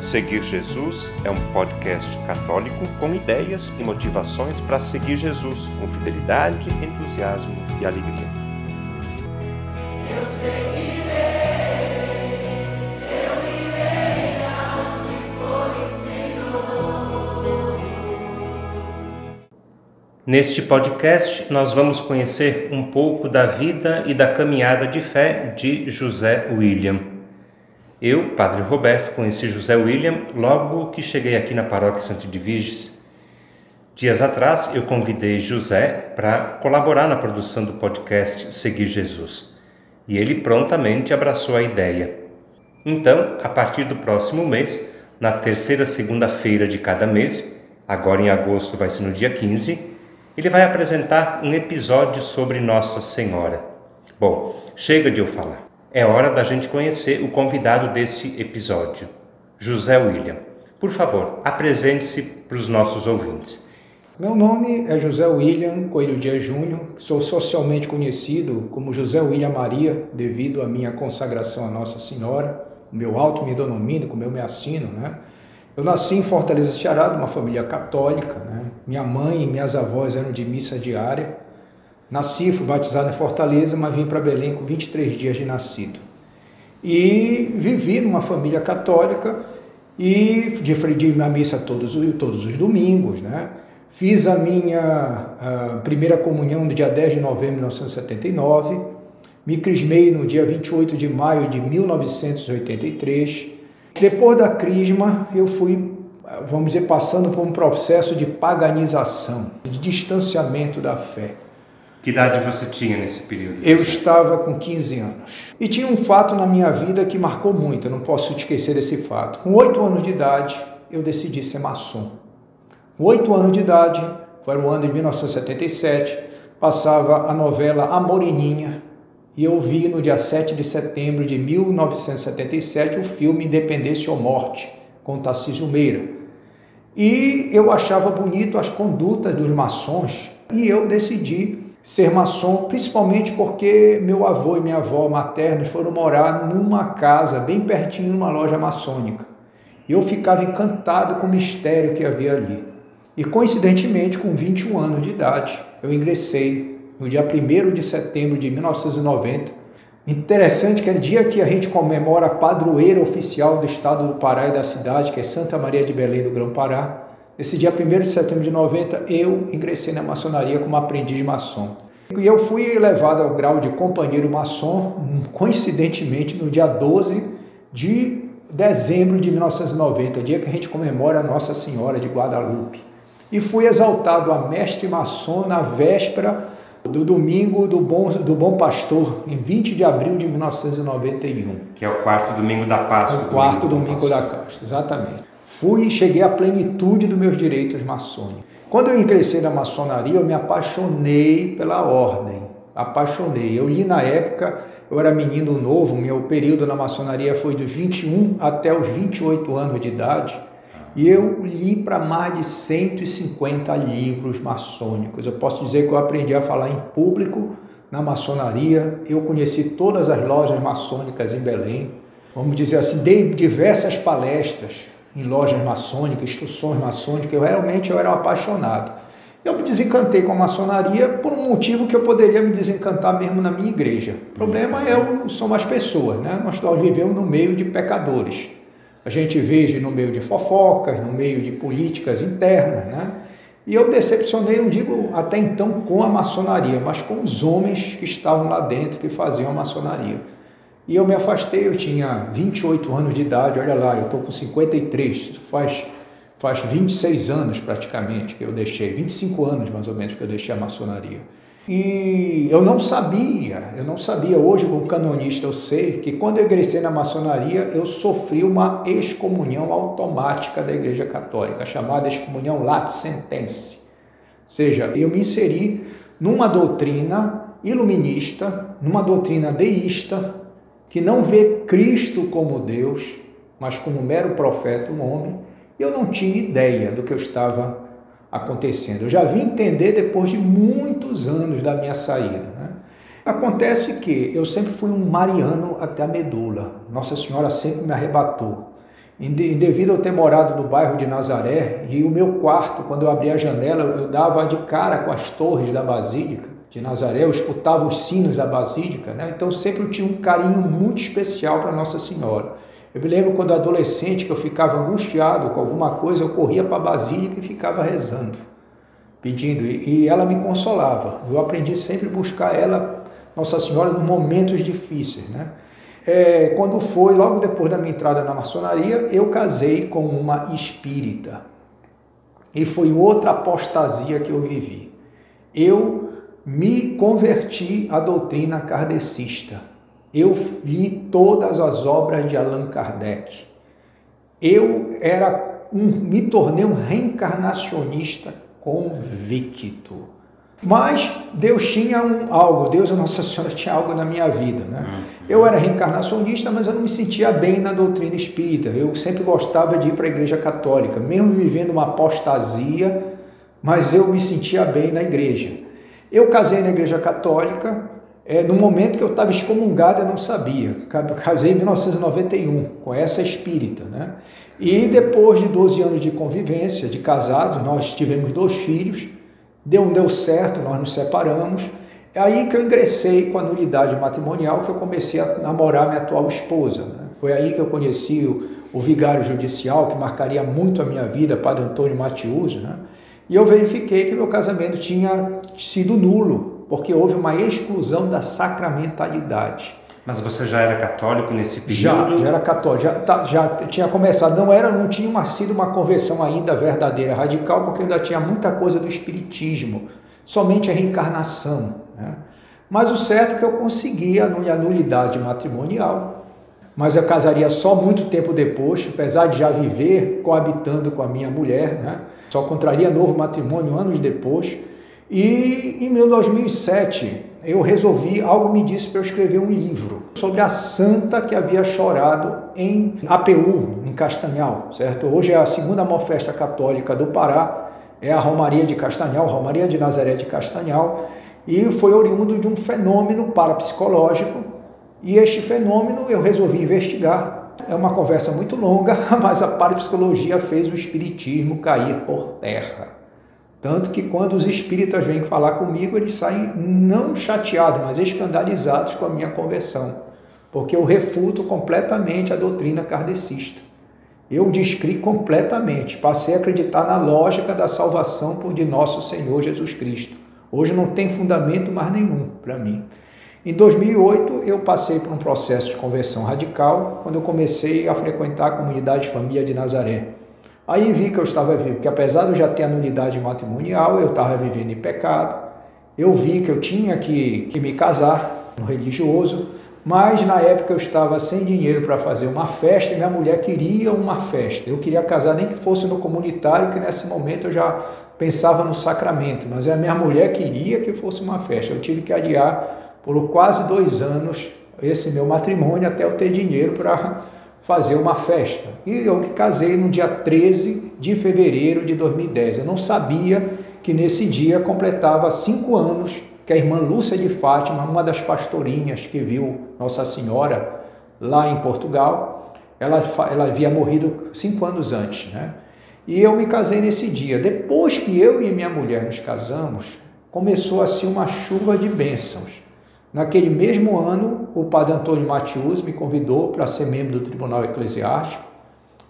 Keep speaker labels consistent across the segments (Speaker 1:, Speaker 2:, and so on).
Speaker 1: Seguir Jesus é um podcast católico com ideias e motivações para seguir Jesus com fidelidade, entusiasmo e alegria.
Speaker 2: Eu seguirei, eu irei for o Senhor.
Speaker 1: Neste podcast, nós vamos conhecer um pouco da vida e da caminhada de fé de José William. Eu, Padre Roberto, conheci José William logo que cheguei aqui na paróquia Santo de. Dias atrás, eu convidei José para colaborar na produção do podcast Seguir Jesus. E ele prontamente abraçou a ideia. Então, a partir do próximo mês, na terceira segunda-feira de cada mês, agora em agosto vai ser no dia 15, ele vai apresentar um episódio sobre Nossa Senhora. Bom, chega de eu falar é hora da gente conhecer o convidado desse episódio, José William. Por favor, apresente-se para os nossos ouvintes.
Speaker 3: Meu nome é José William Coelho Dias Júnior, sou socialmente conhecido como José William Maria, devido à minha consagração à Nossa Senhora, o meu alto me denomino, como eu me assino, né? Eu nasci em Fortaleza, Ceará, de uma família católica, né? Minha mãe e minhas avós eram de missa diária, Nasci, fui batizado em Fortaleza, mas vim para Belém com 23 dias de nascido. E vivi numa família católica e de na missa todos, todos os domingos, né? Fiz a minha a primeira comunhão no dia 10 de novembro de 1979, me crismei no dia 28 de maio de 1983. Depois da crisma, eu fui, vamos dizer, passando por um processo de paganização, de distanciamento da fé.
Speaker 1: Que idade você tinha nesse período?
Speaker 3: Eu estava com 15 anos. E tinha um fato na minha vida que marcou muito, eu não posso esquecer desse fato. Com 8 anos de idade, eu decidi ser maçom. Com 8 anos de idade, foi o ano de 1977, passava a novela A Moreninha, e eu vi no dia 7 de setembro de 1977 o filme Independência ou Morte, com Tarcísio Meira. E eu achava bonito as condutas dos maçons, e eu decidi ser maçom, principalmente porque meu avô e minha avó maternos foram morar numa casa bem pertinho de uma loja maçônica. E eu ficava encantado com o mistério que havia ali. E coincidentemente, com 21 anos de idade, eu ingressei no dia 1 de setembro de 1990. Interessante que é o dia que a gente comemora a padroeira oficial do estado do Pará e da cidade, que é Santa Maria de Belém do Grão-Pará. Esse dia 1 de setembro de 90, eu ingressei na maçonaria como aprendiz maçom. E eu fui elevado ao grau de companheiro maçom, coincidentemente, no dia 12 de dezembro de 1990, dia que a gente comemora a Nossa Senhora de Guadalupe. E fui exaltado a mestre maçom na véspera do domingo do Bom, do Bom Pastor, em 20 de abril de 1991.
Speaker 1: Que é o quarto domingo da Páscoa.
Speaker 3: O quarto domingo, domingo da Páscoa, exatamente. Fui e cheguei à plenitude dos meus direitos maçônicos. Quando eu ingressei na maçonaria, eu me apaixonei pela ordem. Apaixonei. Eu li na época, eu era menino novo, meu período na maçonaria foi dos 21 até os 28 anos de idade. E eu li para mais de 150 livros maçônicos. Eu posso dizer que eu aprendi a falar em público na maçonaria. Eu conheci todas as lojas maçônicas em Belém. Vamos dizer assim, dei diversas palestras em lojas maçônicas, instruções maçônicas, eu realmente eu era um apaixonado. Eu me desencantei com a maçonaria por um motivo que eu poderia me desencantar mesmo na minha igreja. O problema é eu, são as pessoas, né? Nós, nós vivemos no meio de pecadores. A gente vive no meio de fofocas, no meio de políticas internas, né? E eu decepcionei, não digo até então com a maçonaria, mas com os homens que estavam lá dentro, que faziam a maçonaria. E eu me afastei, eu tinha 28 anos de idade, olha lá, eu estou com 53, faz, faz 26 anos praticamente que eu deixei, 25 anos mais ou menos que eu deixei a maçonaria. E eu não sabia, eu não sabia, hoje como canonista eu sei que quando eu ingressei na maçonaria eu sofri uma excomunhão automática da Igreja Católica, chamada excomunhão lat sentense. Ou seja, eu me inseri numa doutrina iluminista, numa doutrina deísta, que não vê Cristo como Deus, mas como mero profeta, um homem, eu não tinha ideia do que eu estava acontecendo. Eu já vim entender depois de muitos anos da minha saída. Né? Acontece que eu sempre fui um mariano até a medula. Nossa Senhora sempre me arrebatou. devido eu ter morado no bairro de Nazaré e o meu quarto, quando eu abria a janela, eu dava de cara com as torres da Basílica de Nazaré, eu escutava os sinos da Basílica, né? então sempre eu tinha um carinho muito especial para Nossa Senhora. Eu me lembro quando adolescente que eu ficava angustiado com alguma coisa, eu corria para a Basílica e ficava rezando, pedindo, e ela me consolava. Eu aprendi sempre a buscar ela, Nossa Senhora, nos momentos difíceis, né? É, quando foi, logo depois da minha entrada na maçonaria, eu casei com uma espírita. E foi outra apostasia que eu vivi. Eu me converti à doutrina kardecista. Eu li todas as obras de Allan Kardec. Eu era um, me tornei um reencarnacionista convicto. Mas Deus tinha um, algo, Deus, a Nossa Senhora, tinha algo na minha vida. Né? Uhum. Eu era reencarnacionista, mas eu não me sentia bem na doutrina espírita. Eu sempre gostava de ir para a igreja católica, mesmo vivendo uma apostasia, mas eu me sentia bem na igreja. Eu casei na igreja católica, é, no momento que eu estava excomungado, eu não sabia. Casei em 1991 com essa espírita. Né? E depois de 12 anos de convivência, de casados, nós tivemos dois filhos deu, deu certo, nós nos separamos. É aí que eu ingressei com a nulidade matrimonial, que eu comecei a namorar minha atual esposa. Né? Foi aí que eu conheci o, o, vigário judicial, que marcaria muito a minha vida, Padre Antônio Matiuso, né? E eu verifiquei que meu casamento tinha sido nulo, porque houve uma exclusão da sacramentalidade.
Speaker 1: Mas você já era católico nesse período?
Speaker 3: Já, já era católico, já, tá, já tinha começado. Não era, não tinha uma, sido uma conversão ainda verdadeira, radical, porque ainda tinha muita coisa do espiritismo, somente a reencarnação. Né? Mas o certo é que eu consegui a nulidade matrimonial, mas eu casaria só muito tempo depois, apesar de já viver coabitando com a minha mulher, né? Só contraria novo matrimônio anos depois. E em 2007, eu resolvi, algo me disse para eu escrever um livro sobre a santa que havia chorado em APU, em Castanhal, certo? Hoje é a segunda maior festa católica do Pará, é a Romaria de Castanhal, Romaria de Nazaré de Castanhal, e foi oriundo de um fenômeno parapsicológico, e este fenômeno eu resolvi investigar. É uma conversa muito longa, mas a parapsicologia fez o espiritismo cair por terra. Tanto que quando os espíritas vêm falar comigo, eles saem não chateados, mas escandalizados com a minha conversão, porque eu refuto completamente a doutrina kardecista. Eu descri completamente, passei a acreditar na lógica da salvação por de nosso Senhor Jesus Cristo. Hoje não tem fundamento mais nenhum para mim. Em 2008, eu passei por um processo de conversão radical, quando eu comecei a frequentar a comunidade de família de Nazaré. Aí vi que eu estava vivendo, que apesar de eu já ter a matrimonial, eu estava vivendo em pecado. Eu vi que eu tinha que, que me casar no religioso, mas na época eu estava sem dinheiro para fazer uma festa e minha mulher queria uma festa. Eu queria casar nem que fosse no comunitário, que nesse momento eu já pensava no sacramento, mas a minha mulher queria que fosse uma festa. Eu tive que adiar por quase dois anos esse meu matrimônio até eu ter dinheiro para fazer uma festa. E eu que casei no dia 13 de fevereiro de 2010. Eu não sabia que nesse dia completava cinco anos que a irmã Lúcia de Fátima, uma das pastorinhas que viu Nossa Senhora lá em Portugal, ela, ela havia morrido cinco anos antes, né? E eu me casei nesse dia. Depois que eu e minha mulher nos casamos, começou assim uma chuva de bênçãos. Naquele mesmo ano, o padre Antônio Matius me convidou para ser membro do Tribunal Eclesiástico.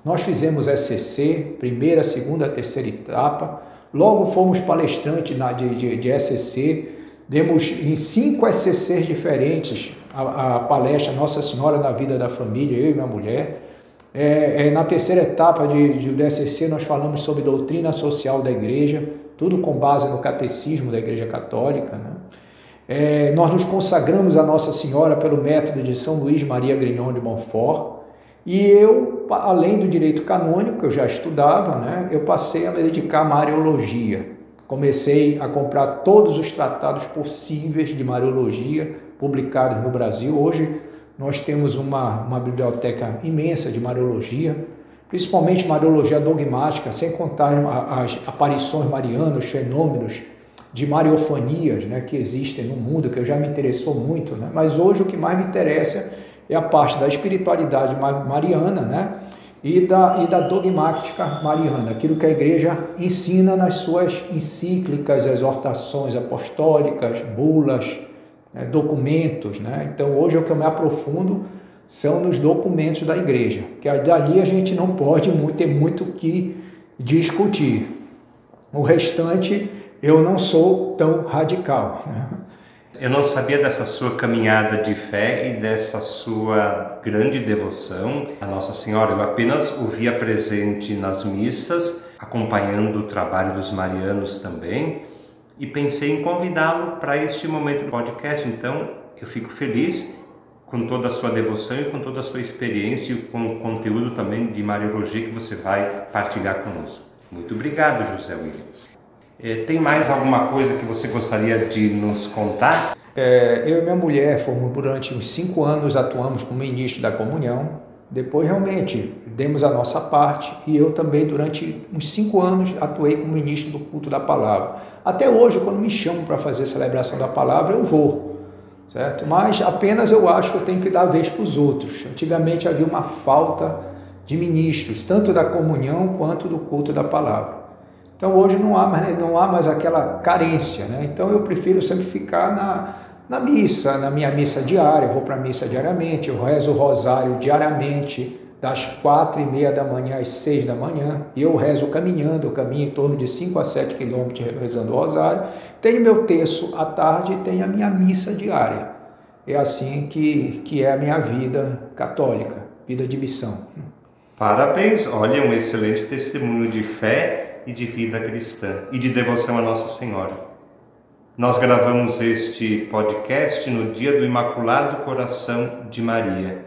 Speaker 3: Nós fizemos SCC, primeira, segunda, terceira etapa. Logo fomos palestrantes na, de, de, de SCC. Demos em cinco SCCs diferentes a, a, palestra Nossa Senhora na Vida da Família, eu e minha mulher. É, é, na terceira etapa de, de, do SCC, nós falamos sobre doutrina social da igreja, tudo com base no catecismo da Igreja Católica. Né? É, nós nos consagramos a Nossa Senhora pelo método de São Luís Maria Grignon de Montfort. E eu, além do direito canônico, que eu já estudava, né, eu passei a me dedicar à Mariologia. Comecei a comprar todos os tratados possíveis de Mariologia publicados no Brasil. Hoje nós temos uma, uma biblioteca imensa de Mariologia, principalmente Mariologia dogmática, sem contar as aparições marianas, fenômenos de mariofanias né, que existem no mundo, que eu já me interessou muito, né? mas hoje o que mais me interessa é a parte da espiritualidade mariana, né? e da, e da dogmática mariana, aquilo que a igreja ensina nas suas encíclicas, exortações apostólicas, bulas, né, documentos. Né? Então, hoje o que eu me aprofundo são nos documentos da igreja, que dali a gente não pode ter muito que discutir. O restante, eu não sou tão radical. Né?
Speaker 1: Eu não sabia dessa sua caminhada de fé e dessa sua grande devoção à Nossa Senhora. Eu apenas o via presente nas missas, acompanhando o trabalho dos marianos também, e pensei em convidá-lo para este momento do podcast. Então, eu fico feliz com toda a sua devoção e com toda a sua experiência e com o conteúdo também de Mariologia que você vai partilhar conosco. Muito obrigado, José William. É, tem mais alguma coisa que você gostaria de nos contar?
Speaker 3: É, eu e minha mulher fomos durante uns cinco anos atuamos como ministro da comunhão. Depois realmente demos a nossa parte e eu também durante uns cinco anos atuei como ministro do culto da palavra. Até hoje, quando me chamam para fazer a celebração da palavra, eu vou, certo? Mas apenas eu acho que eu tenho que dar a vez para os outros. Antigamente havia uma falta de ministros, tanto da comunhão quanto do culto da palavra. Então hoje não há mais, não há mais aquela carência, né? Então eu prefiro sempre ficar na, na missa, na minha missa diária, eu vou para a missa diariamente, eu rezo o rosário diariamente, das quatro e meia da manhã às seis da manhã, eu rezo caminhando, eu caminho em torno de 5 a 7 quilômetros rezando o rosário, tenho meu terço à tarde e tenho a minha missa diária. É assim que, que é a minha vida católica, vida de missão.
Speaker 1: Parabéns, olha, um excelente testemunho de fé e de vida cristã e de devoção a Nossa Senhora. Nós gravamos este podcast no dia do Imaculado Coração de Maria.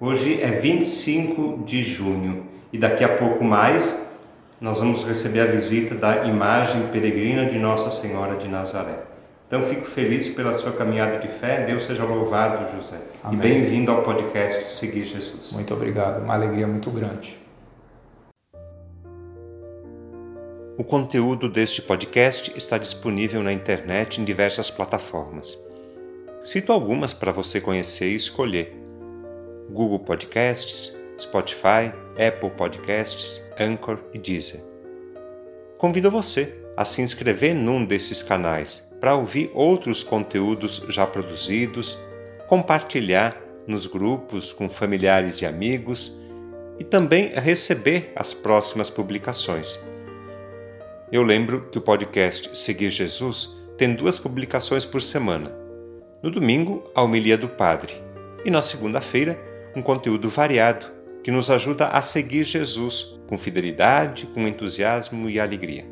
Speaker 1: Hoje é 25 de junho e daqui a pouco mais nós vamos receber a visita da imagem peregrina de Nossa Senhora de Nazaré. Então fico feliz pela sua caminhada de fé. Deus seja louvado, José. Amém. E bem-vindo ao podcast Seguir Jesus.
Speaker 3: Muito obrigado, uma alegria muito grande.
Speaker 1: O conteúdo deste podcast está disponível na internet em diversas plataformas. Cito algumas para você conhecer e escolher: Google Podcasts, Spotify, Apple Podcasts, Anchor e Deezer. Convido você a se inscrever num desses canais para ouvir outros conteúdos já produzidos, compartilhar nos grupos com familiares e amigos e também receber as próximas publicações. Eu lembro que o podcast Seguir Jesus tem duas publicações por semana. No domingo, a homilia do Padre, e na segunda-feira, um conteúdo variado que nos ajuda a seguir Jesus com fidelidade, com entusiasmo e alegria.